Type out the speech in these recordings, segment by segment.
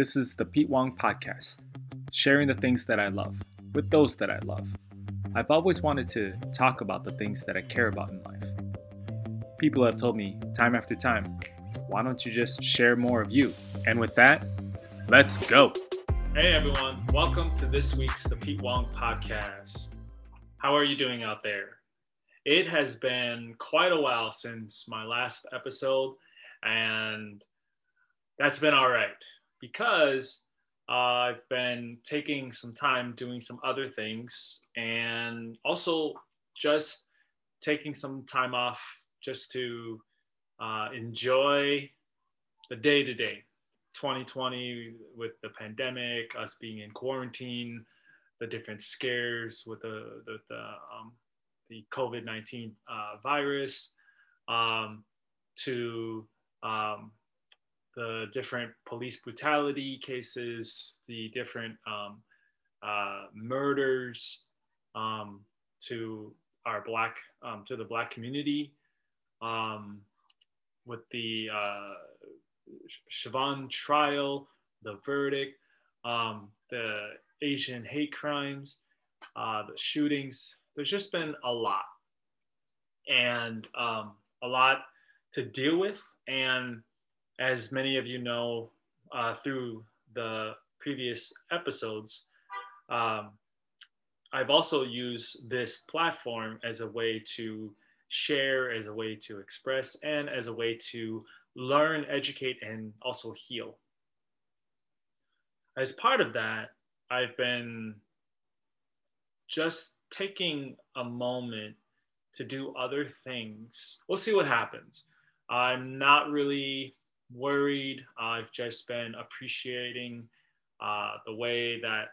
This is the Pete Wong Podcast, sharing the things that I love with those that I love. I've always wanted to talk about the things that I care about in life. People have told me time after time, why don't you just share more of you? And with that, let's go. Hey everyone, welcome to this week's The Pete Wong Podcast. How are you doing out there? It has been quite a while since my last episode, and that's been all right because I've been taking some time doing some other things and also just taking some time off just to uh, enjoy the day to day. 2020 with the pandemic, us being in quarantine, the different scares with the the, the, um, the COVID 19 uh, virus, um, to um, the different police brutality cases, the different um, uh, murders um, to our black um, to the black community, um, with the uh, Chauvin trial, the verdict, um, the Asian hate crimes, uh, the shootings. There's just been a lot, and um, a lot to deal with, and as many of you know uh, through the previous episodes, um, I've also used this platform as a way to share, as a way to express, and as a way to learn, educate, and also heal. As part of that, I've been just taking a moment to do other things. We'll see what happens. I'm not really worried. I've just been appreciating uh, the way that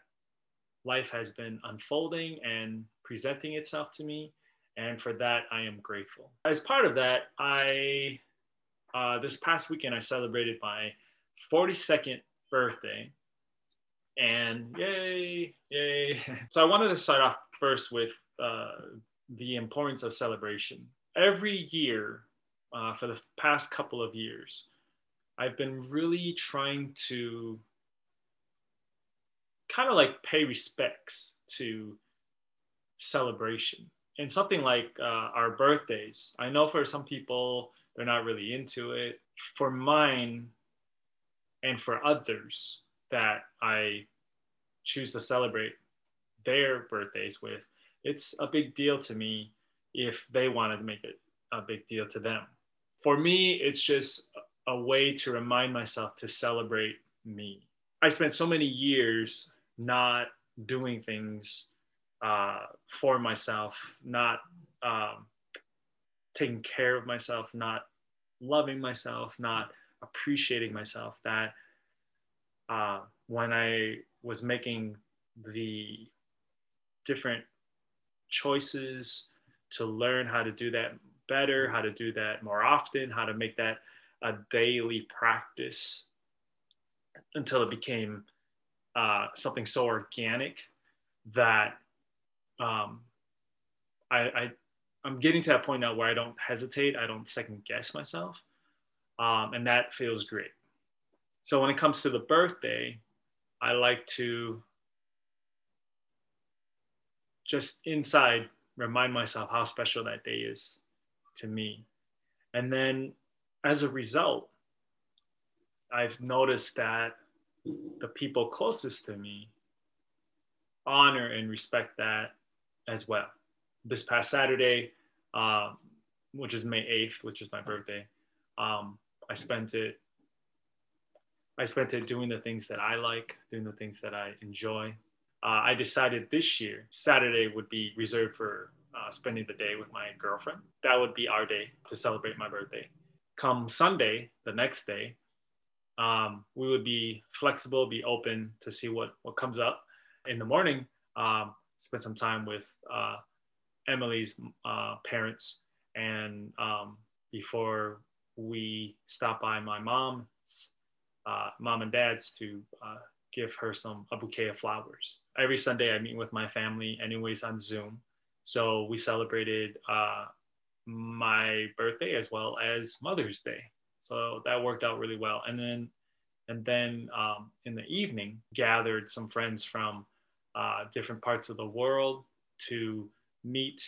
life has been unfolding and presenting itself to me. And for that, I am grateful. As part of that, I, uh, this past weekend, I celebrated my 42nd birthday. And yay, yay. So I wanted to start off first with uh, the importance of celebration. Every year, uh, for the past couple of years, I've been really trying to kind of like pay respects to celebration and something like uh, our birthdays. I know for some people, they're not really into it. For mine and for others that I choose to celebrate their birthdays with, it's a big deal to me if they wanted to make it a big deal to them. For me, it's just a way to remind myself to celebrate me. I spent so many years not doing things uh, for myself, not um, taking care of myself, not loving myself, not appreciating myself. That uh, when I was making the different choices to learn how to do that better, how to do that more often, how to make that a daily practice until it became uh, something so organic that um, I, I I'm getting to that point now where I don't hesitate, I don't second guess myself, um, and that feels great. So when it comes to the birthday, I like to just inside remind myself how special that day is to me, and then as a result, I've noticed that the people closest to me honor and respect that as well. This past Saturday, um, which is May 8th, which is my birthday, um, I spent it. I spent it doing the things that I like, doing the things that I enjoy. Uh, I decided this year Saturday would be reserved for uh, spending the day with my girlfriend. That would be our day to celebrate my birthday come Sunday, the next day, um, we would be flexible, be open to see what, what comes up. In the morning, um, spend some time with uh, Emily's uh, parents. And um, before we stop by my mom's, uh, mom and dad's to uh, give her some a bouquet of flowers. Every Sunday, I meet with my family, anyways, on Zoom. So we celebrated uh, my birthday as well as Mother's Day. So that worked out really well. And then and then um, in the evening gathered some friends from uh, different parts of the world to meet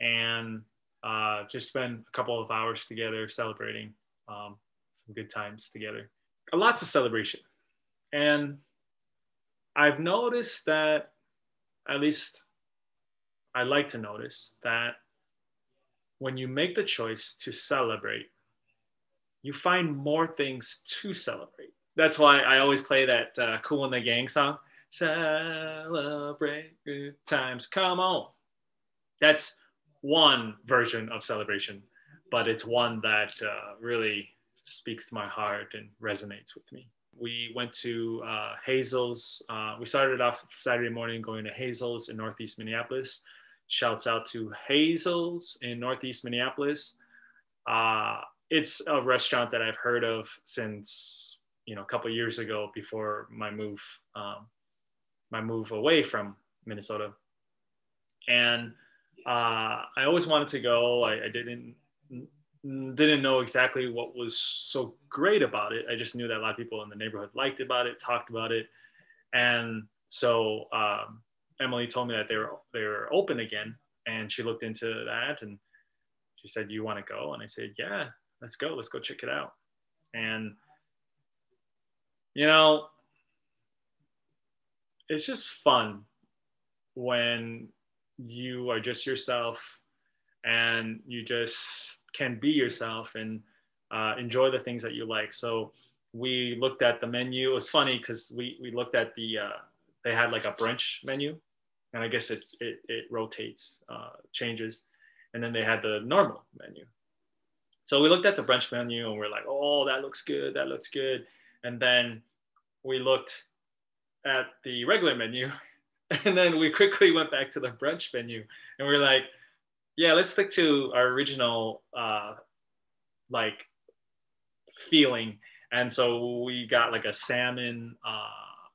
and uh, just spend a couple of hours together celebrating um, some good times together. Lots of celebration. And I've noticed that, at least I like to notice, that when you make the choice to celebrate, you find more things to celebrate. That's why I always play that uh, Kool and the Gang song. Celebrate good times. Come on. That's one version of celebration, but it's one that uh, really speaks to my heart and resonates with me. We went to uh, Hazel's. Uh, we started off Saturday morning going to Hazel's in Northeast Minneapolis. Shouts out to Hazel's in Northeast Minneapolis. Uh, it's a restaurant that I've heard of since you know a couple years ago before my move um, my move away from Minnesota, and uh, I always wanted to go. I, I didn't didn't know exactly what was so great about it. I just knew that a lot of people in the neighborhood liked about it, talked about it, and so um, Emily told me that they were they were open again, and she looked into that and she said, "Do you want to go?" And I said, "Yeah, let's go. Let's go check it out." And you know, it's just fun when you are just yourself and you just can be yourself and uh, enjoy the things that you like. So we looked at the menu. It was funny because we we looked at the uh, they had like a brunch menu and I guess it it, it rotates, uh, changes, and then they had the normal menu. So we looked at the brunch menu and we're like, oh, that looks good, that looks good, and then we looked at the regular menu, and then we quickly went back to the brunch menu, and we are like, yeah, let's stick to our original uh, like feeling, and so we got like a salmon. Uh,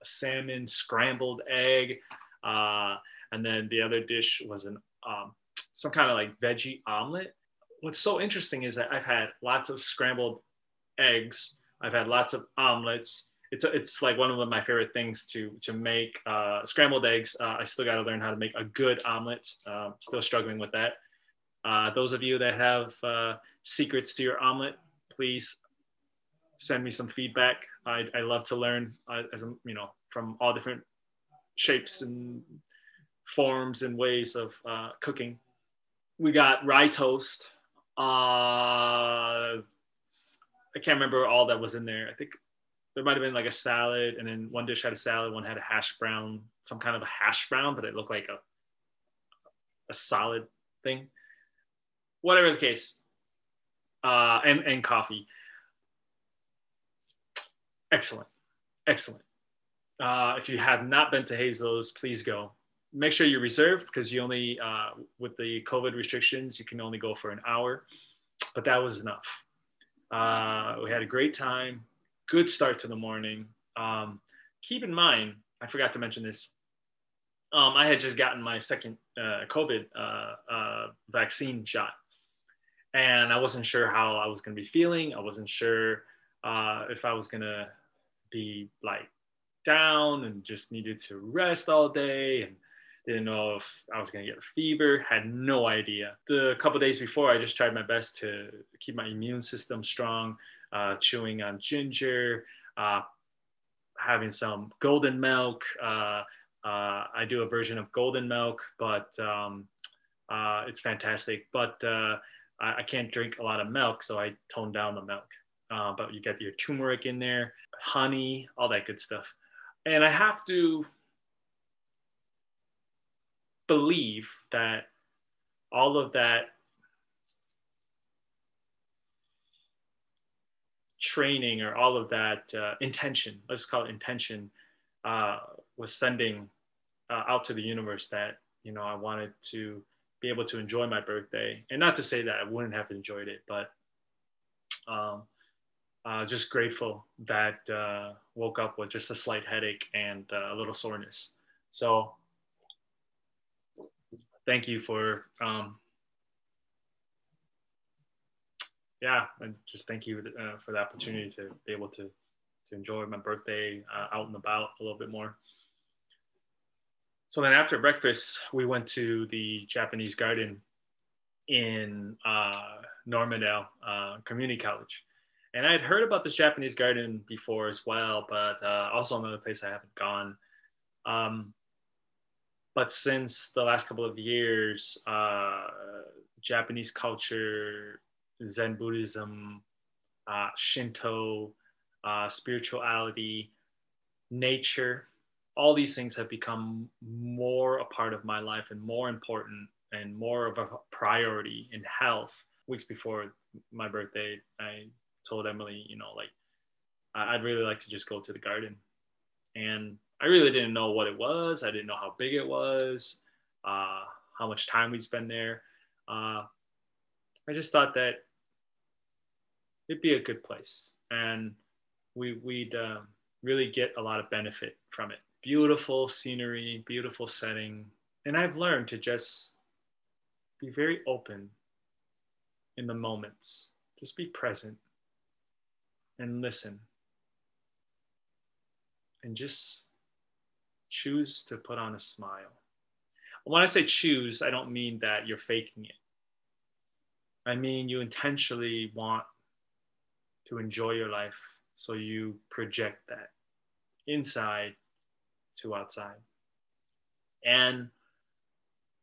salmon scrambled egg uh, and then the other dish was an um, some kind of like veggie omelet. What's so interesting is that I've had lots of scrambled eggs. I've had lots of omelets. It's a, it's like one of my favorite things to to make uh, scrambled eggs. Uh, I still got to learn how to make a good omelet. Uh, still struggling with that. Uh, those of you that have uh, secrets to your omelet, please send me some feedback. I, I love to learn uh, as a, you know from all different shapes and forms and ways of uh, cooking. We got rye toast. Uh, I can't remember all that was in there. I think there might have been like a salad, and then one dish had a salad, one had a hash brown, some kind of a hash brown, but it looked like a a solid thing. Whatever the case, uh, and and coffee. Excellent, excellent. Uh, if you have not been to Hazel's, please go. Make sure you reserve because you only, uh, with the COVID restrictions, you can only go for an hour. But that was enough. Uh, we had a great time, good start to the morning. Um, keep in mind, I forgot to mention this. Um, I had just gotten my second uh, COVID uh, uh, vaccine shot, and I wasn't sure how I was going to be feeling. I wasn't sure if I was going to be like down and just needed to rest all day and didn't know if I was to get a fever, had no idea. The couple days before, I just tried my best to keep my immune system strong, uh, chewing on ginger, uh, having some golden milk. Uh, uh I do a version of golden milk, but um, uh, it's fantastic. But uh, I, I, can't drink a lot of milk, so I toned down the milk. but you get your turmeric in there, honey, all that good stuff and I have to believe that all of that training or all of that uh, intention, let's call it intention, uh, was sending uh, out to the universe that, you know, I wanted to be able to enjoy my birthday. And not to say that I wouldn't have enjoyed it, but um, uh, just grateful that uh, woke up with just a slight headache and uh, a little soreness. So thank you for, um, yeah, and just thank you uh, for the opportunity to be able to to enjoy my birthday uh, out and about a little bit more. So then after breakfast, we went to the Japanese garden in uh, Normandale Community College. And I had heard about this Japanese garden before as well, but uh, also another place I haven't gone. Um, but since the last couple of years, uh, Japanese culture, Zen Buddhism, uh, Shinto, uh, spirituality, nature, all these things have become more a part of my life and more important and more of a priority in health. Weeks before my birthday, I told Emily, you know, like I'd really like to just go to the garden. And I really didn't know what it was. I didn't know how big it was, uh, how much time we'd spend there. Uh, I just thought that it'd be a good place, and we we'd uh, really get a lot of benefit from it. Beautiful scenery, beautiful setting, and I've learned to just be very open in the moments. Just be present and listen, and just choose to put on a smile. When I say choose, I don't mean that you're faking it. I mean you intentionally want to enjoy your life, so you project that inside to outside. And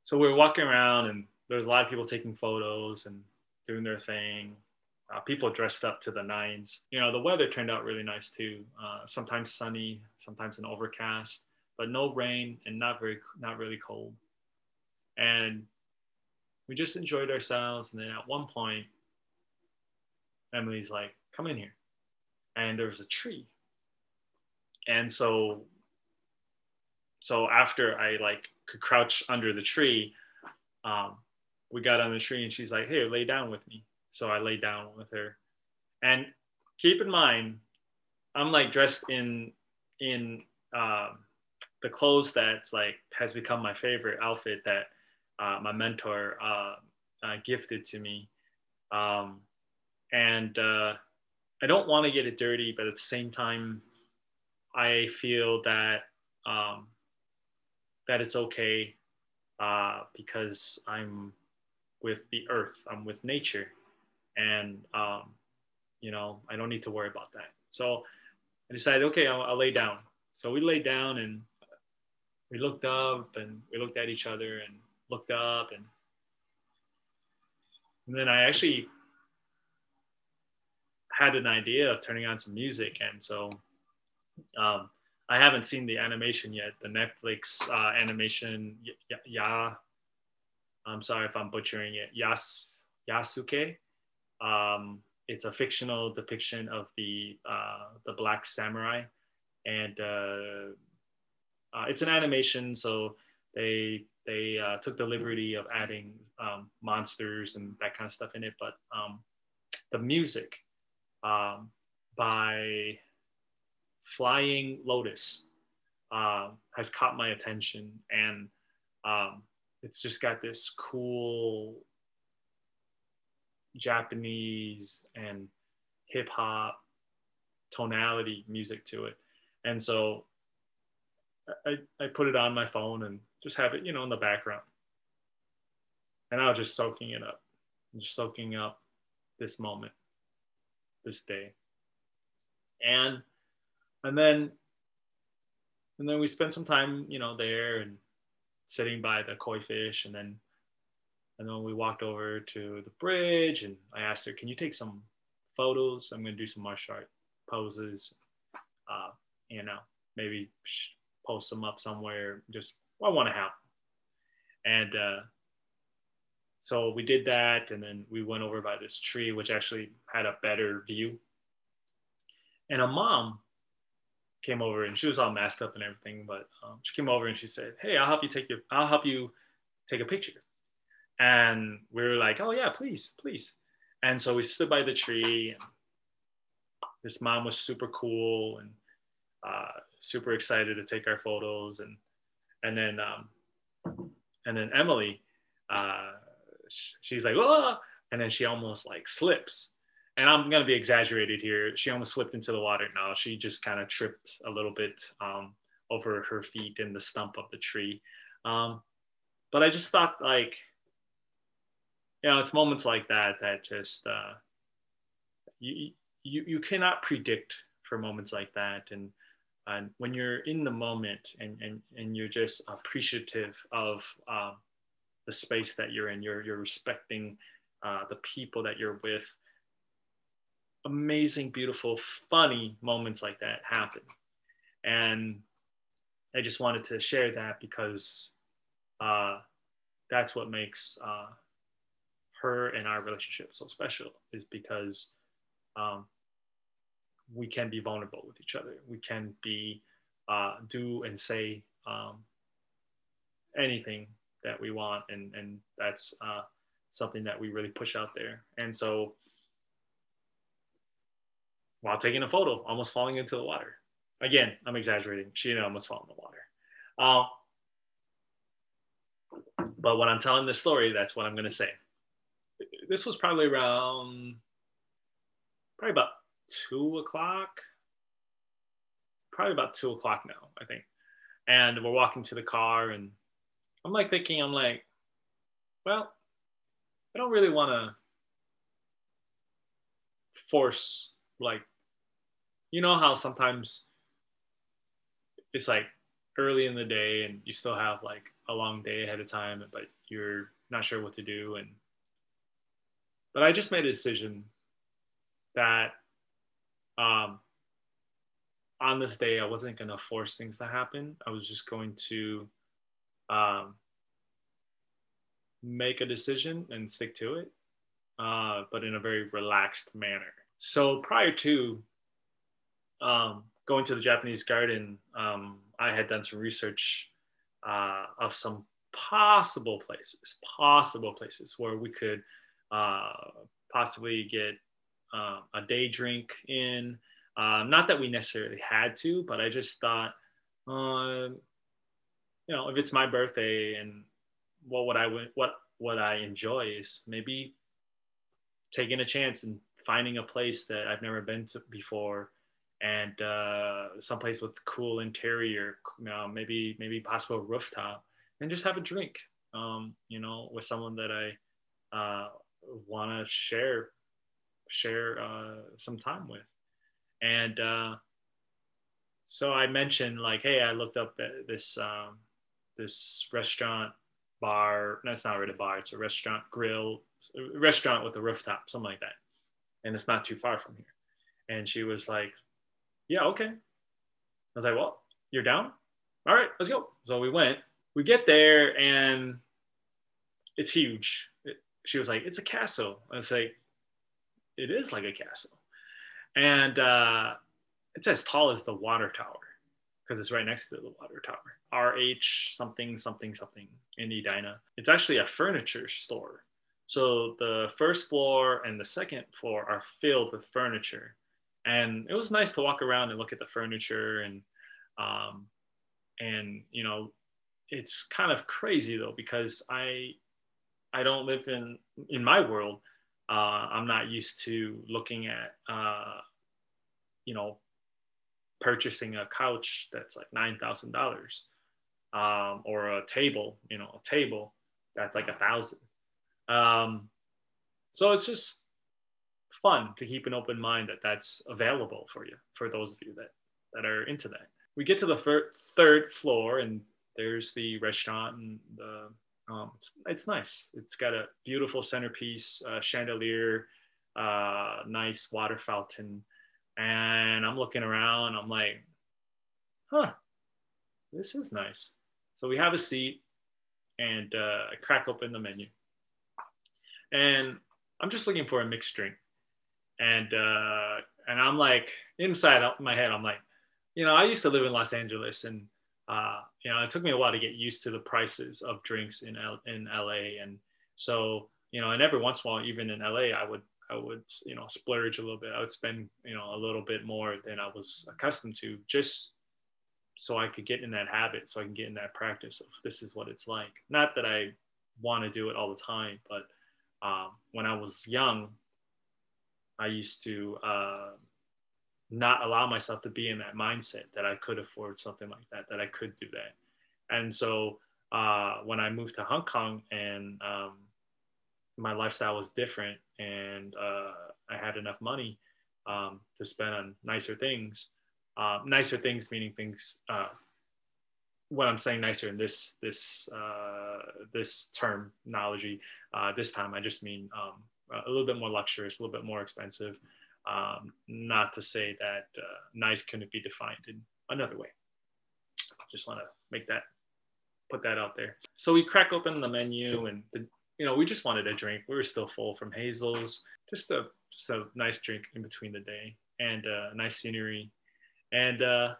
so we are walking around, and there's a lot of people taking photos and doing their thing. Uh, people dressed up to the nines. You know, the weather turned out really nice too. Uh, sometimes sunny, sometimes an overcast but no rain and not very not really cold. And we just enjoyed ourselves. And then at one point, Emily's like, "Come in here," and there was a tree. And so, so after I like could crouch under the tree, um, we got on the tree, and she's like, "Hey, lay down with me." So I lay down with her, and keep in mind, I'm like dressed in in um, the clothes that's like has become my favorite outfit that uh, my mentor uh, uh, gifted to me. Um, and uh, I don't want to get it dirty, but at the same time, I feel that um, that it's okay uh, because I'm with the earth, I'm with nature, and um, you know I don't need to worry about that. So I decided, okay, I'll, I'll lay down. So we lay down and we looked up and we looked at each other and looked up and and then I actually had an idea of turning on some music and so um, I haven't seen the animation yet the Netflix uh, animation yeah ya I'm sorry if I'm butchering it Yas Yasuke um, it's a fictional depiction of the uh, the black samurai and uh, uh, it's an animation, so they they uh, took the liberty of adding um, monsters and that kind of stuff in it. But um, the music um, by Flying Lotus uh, has caught my attention, and um, it's just got this cool Japanese and hip hop tonality music to it. And so I, I put it on my phone and just have it, you know, in the background. And I was just soaking it up, just soaking up this moment, this day. And and then and then we spent some time, you know, there and sitting by the koi fish and then and then we walked over to the bridge and I asked her, can you take some photos? I'm going to do some martial art poses. Uh, you know, maybe post them up somewhere. Just I want to have. And uh, so we did that, and then we went over by this tree, which actually had a better view. And a mom came over, and she was all masked up and everything, but um, she came over and she said, "Hey, I'll help you take your, I'll help you take a picture." And we were like, "Oh yeah, please, please." And so we stood by the tree, and this mom was super cool, and uh, super excited to take our photos and and then um, and then Emily uh, she's like oh and then she almost like slips and I'm gonna be exaggerated here. She almost slipped into the water. No, she just kind of tripped a little bit um, over her feet in the stump of the tree. Um, but I just thought like, you know, it's moments like that that just uh, you you you cannot predict for moments like that, and and when you're in the moment and and and you're just appreciative of um, the space that you're in, you're you're respecting uh, the people that you're with amazing, beautiful, funny moments like that happen. And I just wanted to share that because uh, that's what makes uh, her and our relationship so special is because um, we can be vulnerable with each other. We can be uh, do and say um, anything that we want, and and that's uh, something that we really push out there. And so while taking a photo, almost falling into the water. Again, I'm exaggerating. She didn't almost fall in the water. Uh, but when I'm telling this story, that's what I'm going to say. This was probably around, probably about two o'clock. Probably about two o'clock now, I think. And we're walking to the car, and I'm like thinking, I'm like, well, I don't really want to force like you know how sometimes it's like early in the day and you still have like a long day ahead of time but you're not sure what to do and but i just made a decision that um on this day i wasn't going to force things to happen. I was just going to um make a decision and stick to it uh but in a very relaxed manner. So prior to um, going to the Japanese garden, um, I had done some research uh, of some possible places, possible places where we could uh, possibly get uh, a day drink in. Uh, not that we necessarily had to, but I just thought, uh, you know, if it's my birthday and what would I what what I enjoy is maybe taking a chance and finding a place that I've never been to before and uh, someplace with cool interior, you know, maybe maybe possible rooftop, and just have a drink, um, you know, with someone that I uh, want to share share uh, some time with, and uh, so I mentioned like, hey, I looked up this um, this restaurant bar. No, it's not really a bar. It's a restaurant grill, restaurant with a rooftop, something like that, and it's not too far from here. And she was like, yeah, okay. I was like, well, you're down? All right, let's go. So we went. We get there and it's huge. It, she was like, it's a castle. I was like, it is like a castle. And uh, it's as tall as the water tower because it's right next to the water tower. RH something, something, something in Edina. It's actually a furniture store. So the first floor and the second floor are filled with furniture and it was nice to walk around and look at the furniture and um, and you know it's kind of crazy though because i i don't live in in my world uh, i'm not used to looking at uh, you know purchasing a couch that's like nine thousand dollars um, or a table you know a table that's like a thousand. Um, so it's just fun to keep an open mind that that's available for you for those of you that that are into that. We get to the fir- third floor and there's the restaurant and the um, it's, it's, nice. It's got a beautiful centerpiece uh, chandelier uh, nice water fountain. And i'm looking around i'm like huh this is nice. So we have a seat and uh, i crack open the menu. And i'm just looking for a mixed drink. And uh, and I'm like inside my head, I'm like, you know, I used to live in Los Angeles, and uh, you know, it took me a while to get used to the prices of drinks in L- in LA, and so you know, and every once in a while, even in LA, I would I would you know splurge a little bit. I would spend you know a little bit more than I was accustomed to, just so I could get in that habit, so I can get in that practice of this is what it's like. Not that I want to do it all the time, but um, when I was young, I used to uh, not allow myself to be in that mindset that I could afford something like that, that I could do that. And so uh, when I moved to Hong Kong and um, my lifestyle was different and uh, I had enough money um, to spend on nicer things, uh, nicer things meaning things. Uh, what I'm saying nicer in this this uh, this terminology, uh, this time I just mean um, a little bit more luxurious, a little bit more expensive. Um, not to say that uh, nice couldn't be defined in another way. I just want to make that, put that out there. So we crack open the menu and, the, you know, we just wanted a drink. We were still full from Hazel's, just a, just a nice drink in between the day and uh, nice scenery. And uh,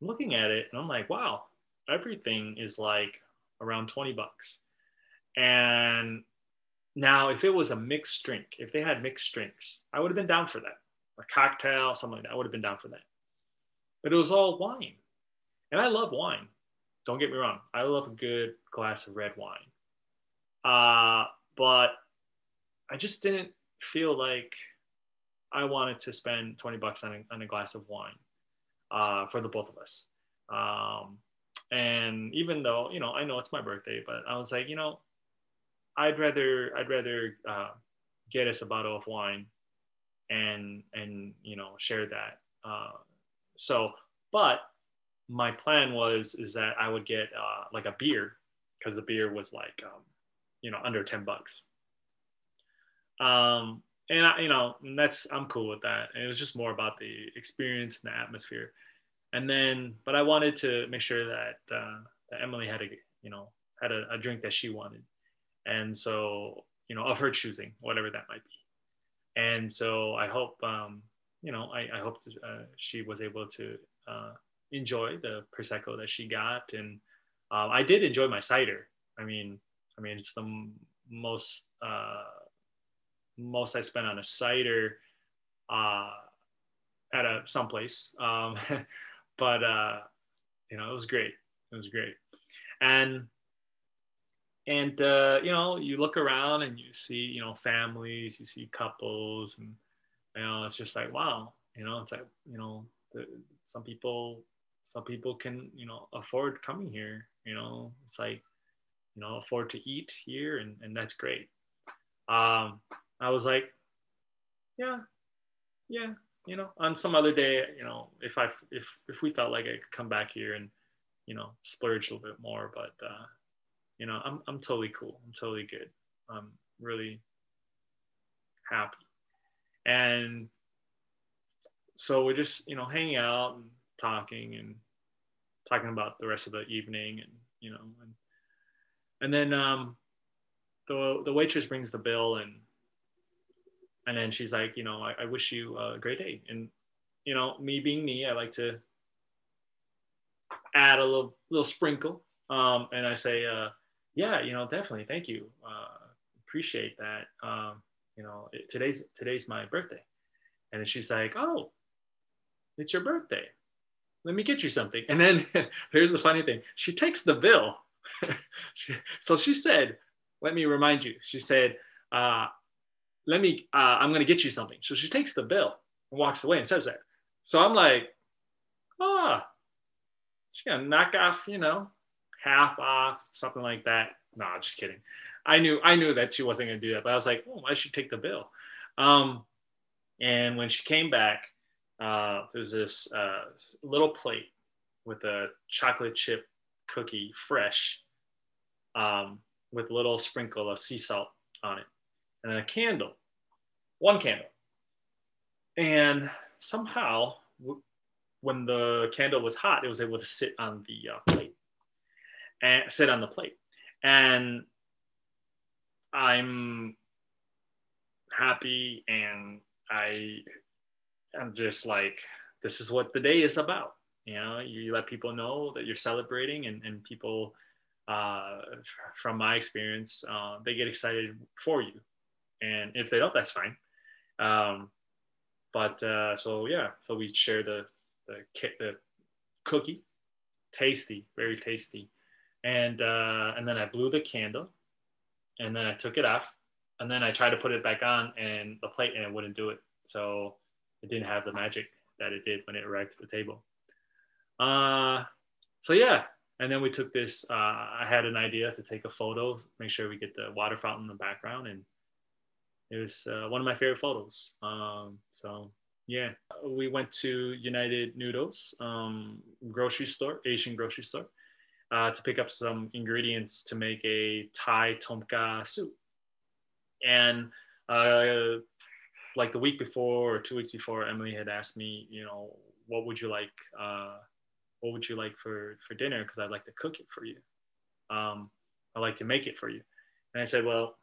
looking at it and I'm like, wow, everything is like around 20 bucks. And now, if it was a mixed drink, if they had mixed drinks, I would have been down for that. A cocktail, something like that. I would have been down for that. But it was all wine. And I love wine. Don't get me wrong. I love a good glass of red wine. Uh, but I just didn't feel like I wanted to spend 20 bucks on a, on a glass of wine uh, for the both of us. Um, and even though, you know, I know it's my birthday, but I was like, you know, I'd rather I'd rather uh, get us a bottle of wine and and you know share that. Uh, so, but my plan was is that I would get uh, like a beer because the beer was like um, you know under ten bucks. Um, and I, you know that's I'm cool with that. And it was just more about the experience and the atmosphere. And then, but I wanted to make sure that, uh, that Emily had a you know had a, a drink that she wanted and so you know of her choosing whatever that might be. And so i hope um, you know i, I hope uh, she was able to uh, enjoy the prosecco that she got. And uh, i did enjoy my cider. I mean i mean it's the m- most uh, most i spent on a cider uh, at a someplace um, but uh, you know it was great. It was great. And and uh, you know you look around and you see you know families you see couples and you know it's just like wow you know it's like you know the, some people some people can you know afford coming here you know it's like you know afford to eat here and, and that's great um i was like yeah yeah you know on some other day you know if i if if we felt like i could come back here and you know splurge a little bit more but uh you know, I'm, I'm totally cool. I'm totally good. I'm really happy. And so we're just, you know, hanging out and talking and talking about the rest of the evening and, you know, and, and then um, the, the waitress brings the bill and, and then she's like, you know, I, I wish you a great day. And, you know, me being me, I like to add a little, little sprinkle. Um, and I say, uh, yeah, you know, definitely. Thank you. Uh, appreciate that. Um, you know, it, today's today's my birthday, and she's like, oh, it's your birthday. Let me get you something. And then here's the funny thing: she takes the bill. she, so she said, "Let me remind you." She said, uh, "Let me. Uh, I'm to get you something." So she takes the bill and walks away and says that. So I'm like, ah, she's gonna knock off, you know, half off, something like that. No, just kidding. I knew I knew that she wasn't gonna do that, but I was like, oh, why should take the bill? Um, and when she came back, uh, there was this uh, little plate with a chocolate chip cookie, fresh, um, with a little sprinkle of sea salt on it, and a candle, one candle. And somehow, w- when the candle was hot, it was able to sit on the uh, plate and sit on the plate. And I'm happy and I am just like, this is what the day is about. You know, you let people know that you're celebrating and, and people, uh, from my experience, uh, they get excited for you. And if they don't, that's fine. Um, but uh, so yeah, so we share the, the, the cookie, tasty, very tasty and uh, and then I blew the candle, and then I took it off, and then I tried to put it back on and the plate and it wouldn't do it. So it didn't have the magic that it did when it arrived at the table. Uh, so yeah, and then we took this. Uh, I had an idea to take a photo, make sure we get the water fountain in the background, and it was uh, one of my favorite photos. Um, so yeah, we went to United Noodles um, grocery store, Asian grocery store, uh, to pick up some ingredients to make a Thai tom kha soup. And uh, like the week before or two weeks before, Emily had asked me, you know, what would you like? Uh, what would you like for for dinner? Because I'd like to cook it for you. Um, I like to make it for you. And I said, well,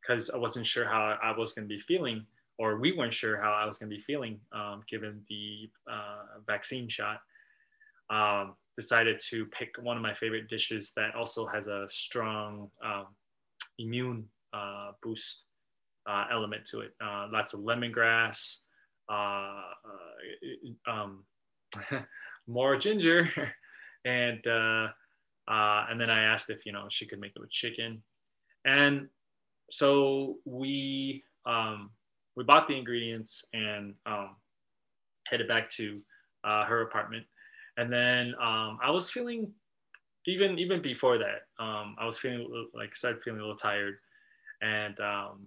because I wasn't sure how I was going to be feeling, or we weren't sure how I was going to be feeling um, given the uh, vaccine shot. Um, decided to pick one of my favorite dishes that also has a strong um, immune uh, boost uh, element to it. Uh, lots of lemongrass, uh, uh, um, more ginger, and uh, and then I asked if you know she could make it with chicken, and so we um, we bought the ingredients and um, headed back to her apartment, and then um, I was feeling even even before that um, I was feeling like I started feeling a little tired and um,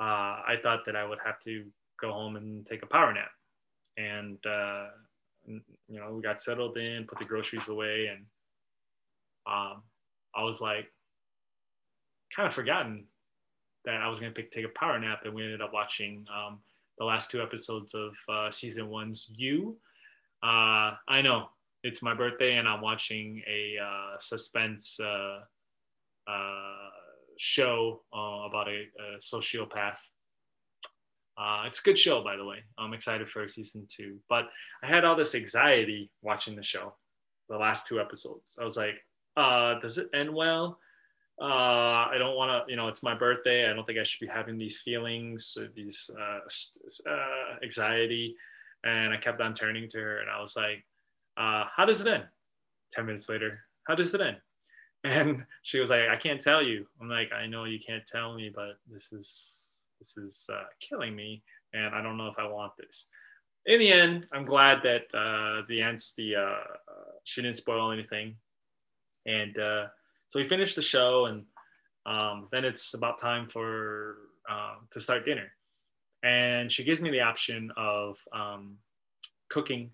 uh, I thought that I would have to go home and take a power nap. And, uh, you know, we got settled in, put the groceries away, and um, I was like, kind of forgotten that I was going to take a power nap. And we ended up watching um, the last two episodes of uh, season one's You. Uh, I know it's my birthday, and I'm watching a uh, suspense uh, uh, show uh, about a, a sociopath. Uh, it's a good show, by the way. I'm excited for season two. But I had all this anxiety watching the show, the last two episodes. I was like, does it end well? Uh, I don't want to, you know, it's my birthday. I don't think I should be having these feelings, these uh, uh, anxiety. And I kept on turning to her and I was like, uh, how does it end? 10 minutes later, how does it end? and she was like i can't tell you i'm like i know you can't tell me but this is this is uh, killing me and i don't know if i want this in the end i'm glad that uh, the ants the uh, uh, she didn't spoil anything and uh, so we finished the show and um, then it's about time for um, to start dinner and she gives me the option of um, cooking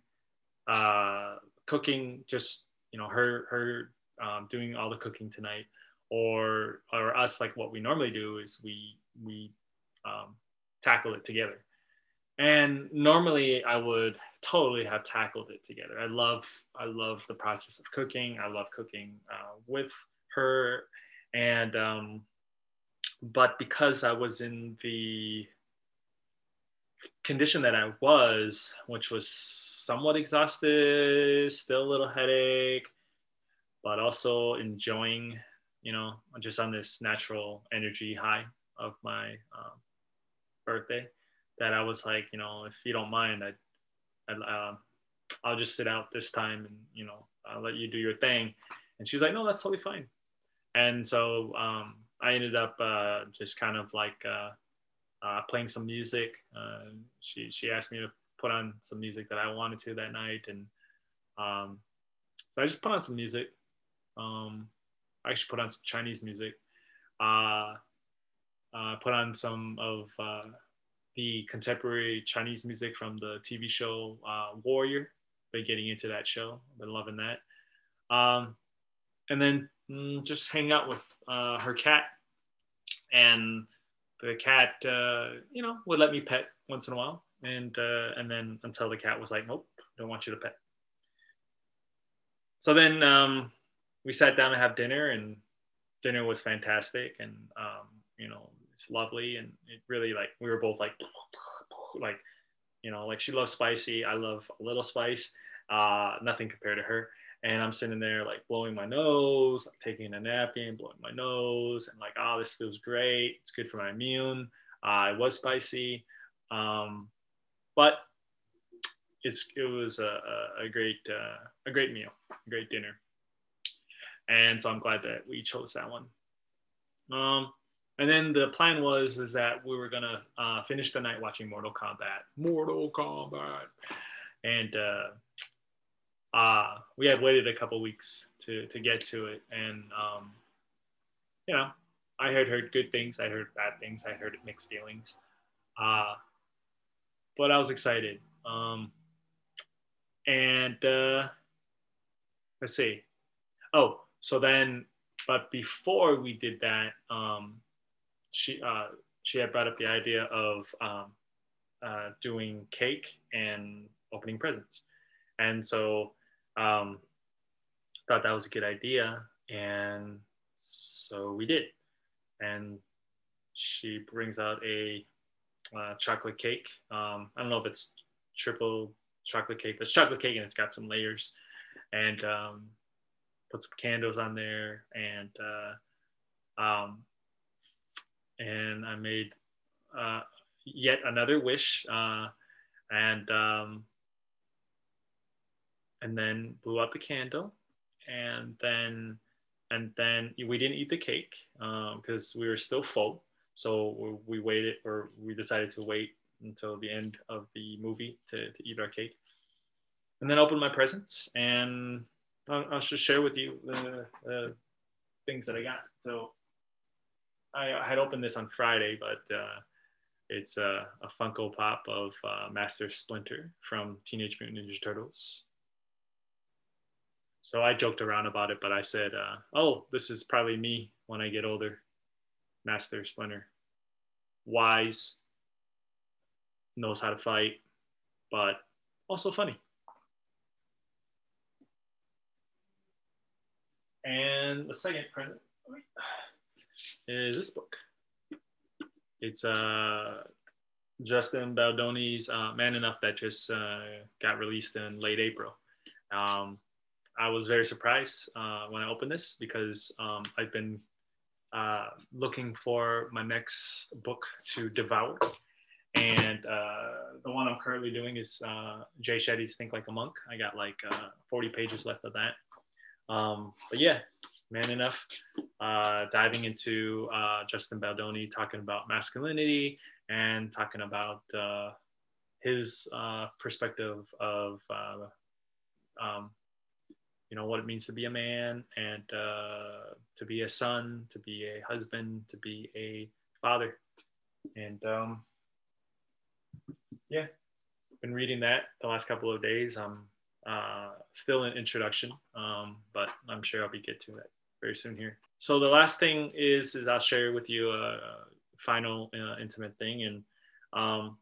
uh, cooking just you know her her um, doing all the cooking tonight, or or us like what we normally do is we we um, tackle it together. And normally I would totally have tackled it together. I love I love the process of cooking. I love cooking uh, with her, and um, but because I was in the condition that I was, which was somewhat exhausted, still a little headache, but also enjoying, you know, just on this natural energy high of my um, birthday. That I was like, you know, if you don't mind, I, I, uh, I'll just sit out this time and you know, I'll let you do your thing. And she was like, no, that's totally fine. And so um, I ended up uh, just kind of like uh, uh, playing some music. Uh, she she asked me to put on some music that I wanted to that night, and um, so I just put on some music. Um, I actually put on some Chinese music. Uh, uh, put on some of uh, the contemporary Chinese music from the TV show uh, Warrior. Been getting into that show. Been loving that. Um, and then mm, just hang out with uh, her cat. And the cat, uh, you know, would let me pet once in a while. And uh, and then until the cat was like, nope, don't want you to pet. So then um, we sat down to have dinner and dinner was fantastic. And um, you know it's lovely. And it really like we were both like like you know like she loves spicy. I love a little spice. Uh, nothing compared to her. And i'm sitting there like blowing my nose like taking a napkin blowing my nose and like oh this feels great. It's good for my immune. Uh, it was spicy um, but it's it was a, a, great uh, a great meal a great dinner. And so I'm glad that we chose that one. Um, and then the plan was is that we were gonna uh, finish the night watching Mortal Kombat. Mortal Kombat, and uh, uh, we had waited a couple weeks to to get to it, and um, you know, I had heard good things, I heard bad things, I heard mixed feelings, uh, but I was excited. Um, and uh, let's see. Oh, so then, but before we did that, um, she uh, she had brought up the idea of um, uh, doing cake and opening presents, and so um, thought that was a good idea, and so we did, and she brings out a uh, chocolate cake. Um, I don't know if it's triple chocolate cake, but it's chocolate cake and it's got some layers, and um, put some candles on there, and uh, um, and I made uh, yet another wish, uh, and um, and then blew out the candle, and then and then we didn't eat the cake because um, we were still full. So we waited, or we decided to wait until the end of the movie to, to eat our cake, and then open my presents. And I'll, I'll just share with you the, the things that I got. So I, I had opened this on Friday, but uh, it's a, a, Funko Pop of uh, Master Splinter from Teenage Mutant Ninja Turtles. So I joked around about it, but I said, uh, "Oh, this is probably me when I get older." Master Splinter, wise, knows how to fight, but also funny. And the second present is this book. It's uh, Justin Baldoni's uh, Man Enough that just uh, got released in late April. Um, I was very surprised uh, when I opened this because um, I've been uh, looking for my next book to devour. And uh, the one I'm currently doing is uh, Jay Shetty's Think Like a Monk. I got like uh, 40 pages left of that. Um, but yeah, man enough, uh, diving into Justin Baldoni, talking about masculinity and talking about his perspective of, um, you know, what it means to be a man and uh, to be a son, to be a husband, to be a father. And um, yeah, been reading that the last couple of days. I'm still in introduction, um, but I'm sure I'll be get to it very soon here. So the last thing is is I'll share with you a final uh, intimate thing, and um,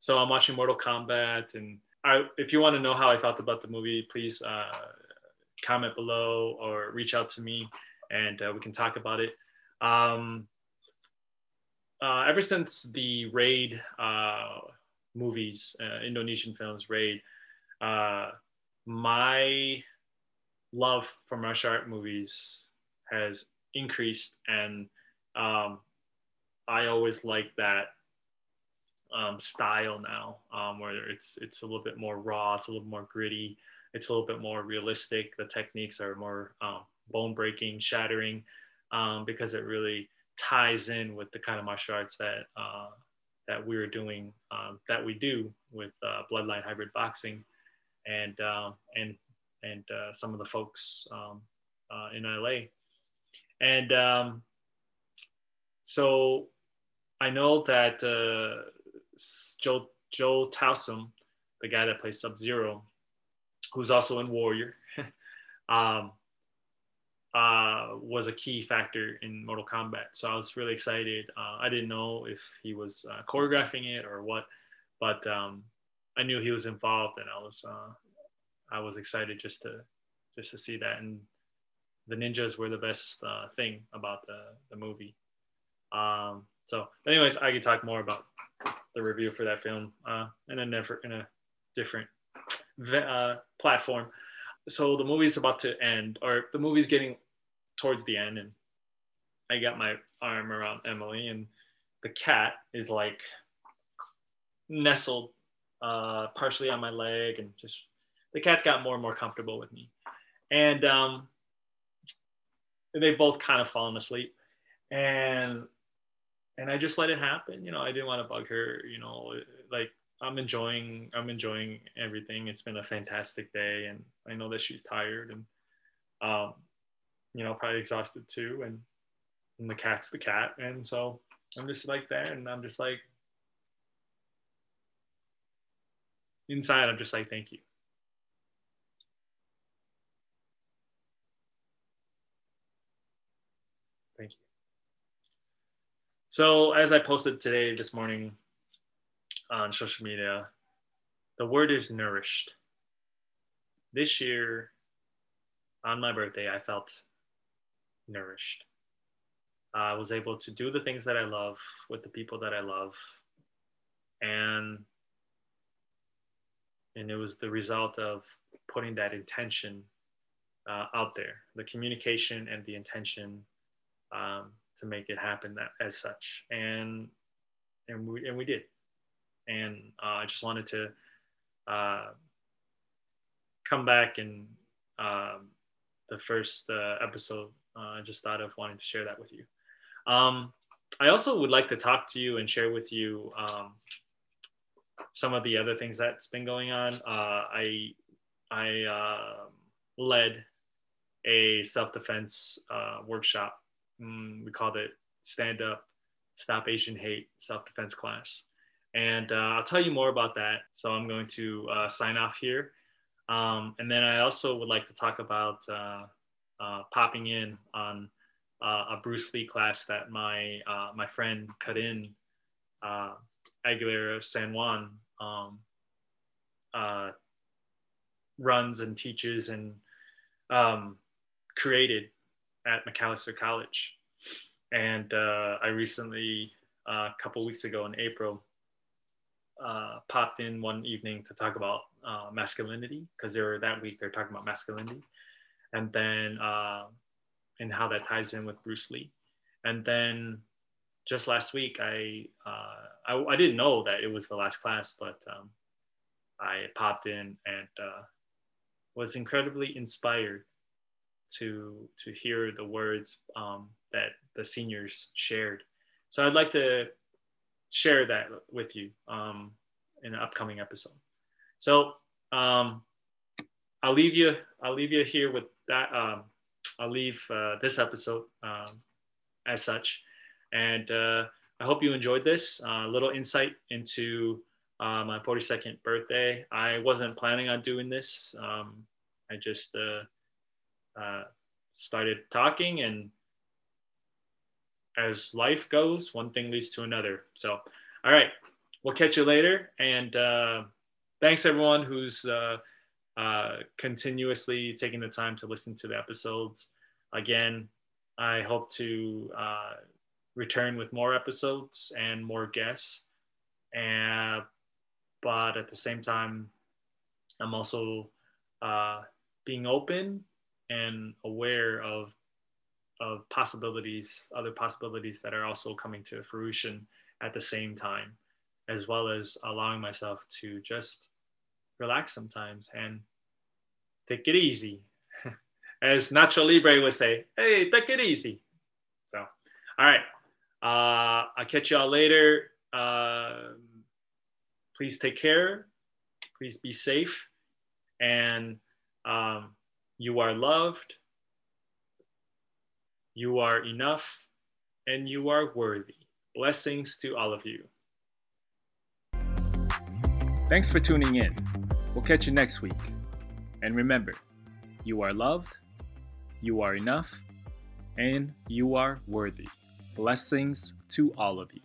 so I'm watching Mortal Kombat, and I if you want to know how I felt about the movie, please uh, comment below or reach out to me, and uh, we can talk about it. Um, uh, ever since the Raid uh, movies, uh, Indonesian films, Raid, my love for martial art movies has increased and um, I always like that um, style now, um, where it's it's a little bit more raw, it's a little more gritty, it's a little bit more realistic. The techniques are more um, bone breaking, shattering, um, because it really ties in with the kind of martial arts that uh, that we're doing, um, that we do with uh, Bloodline Hybrid Boxing, and uh, and and uh, some of the folks um, uh, in LA. And um, so I know that uh, Joe Joe Taslim, the guy that plays Sub Zero, who's also in Warrior, um, uh, was a key factor in Mortal Kombat. So I was really excited. Uh, I didn't know if he was uh, choreographing it or what, but um, I knew he was involved, and I was uh, I was excited just to just to see that. And the ninjas were the best uh, thing about the the movie. Um, so, anyways, I could talk more about the review for that film uh, a never in a different uh, platform. So the movie's about to end, or the movie's getting towards the end, and I got my arm around Emily, and the cat is like nestled uh, partially on my leg, and just the cat's got more and more comfortable with me. And um, they've both kind of fallen asleep. and and I just let it happen. You know, I didn't want to bug her. You know, like I'm enjoying I'm enjoying everything. It's been a fantastic day, and I know that she's tired and um, you know probably exhausted too. And and the cat's the cat, and so I'm just like there, and I'm just like inside. I'm just like thank you. Thank you. So as I posted today this morning on social media, the word is nourished. This year, on my birthday, I felt nourished. I was able to do the things that I love with the people that I love, and and it was the result of putting that intention uh, out there, the communication and the intention um, to make it happen that, as such, and and we and we did, and uh, I just wanted to uh, come back and um, the first uh, episode. Uh, I just thought of wanting to share that with you. Um, I also would like to talk to you and share with you um, some of the other things that's been going on. Uh, I I uh, led a self defense workshop. Mm, we called it Stand Up, Stop Asian Hate self defense class. And uh, I'll tell you more about that. So I'm going to uh, sign off here. Um, and then I also would like to talk about uh, popping in on a Bruce Lee class that my my friend cut in Aguilera San Juan um, uh, runs and teaches and um, created at Macalester College. And uh, I recently, uh, a couple weeks ago in April, uh, popped in one evening to talk about uh, masculinity because they were that week they're talking about masculinity, and then uh, and how that ties in with Bruce Lee, and then just last week, I, uh, I, I didn't know that it was the last class, but um, I popped in and uh, was incredibly inspired to to hear the words um, that the seniors shared. So I'd like to share that with you um, in an upcoming episode. So um, I'll leave you. I'll leave you here with that. Um, I'll leave uh, this episode um, as such. And uh, I hope you enjoyed this uh, little insight into uh, my 42nd birthday. I wasn't planning on doing this. Um, I just uh, uh, started talking, and as life goes, one thing leads to another. So, all right, we'll catch you later. And uh, thanks everyone who's continuously taking the time to listen to the episodes. Again, I hope to uh, return with more episodes and more guests. And but at the same time, I'm also uh, being open and aware of of possibilities, other possibilities that are also coming to fruition at the same time, as well as allowing myself to just relax sometimes and take it easy. As Nacho Libre would say, hey, take it easy. So, all right. Uh, I'll catch y'all later. Uh, please take care. Please be safe. And um, you are loved. You are enough. And you are worthy. Blessings to all of you. Thanks for tuning in. We'll catch you next week. And remember, you are loved, you are enough, and you are worthy. Blessings to all of you.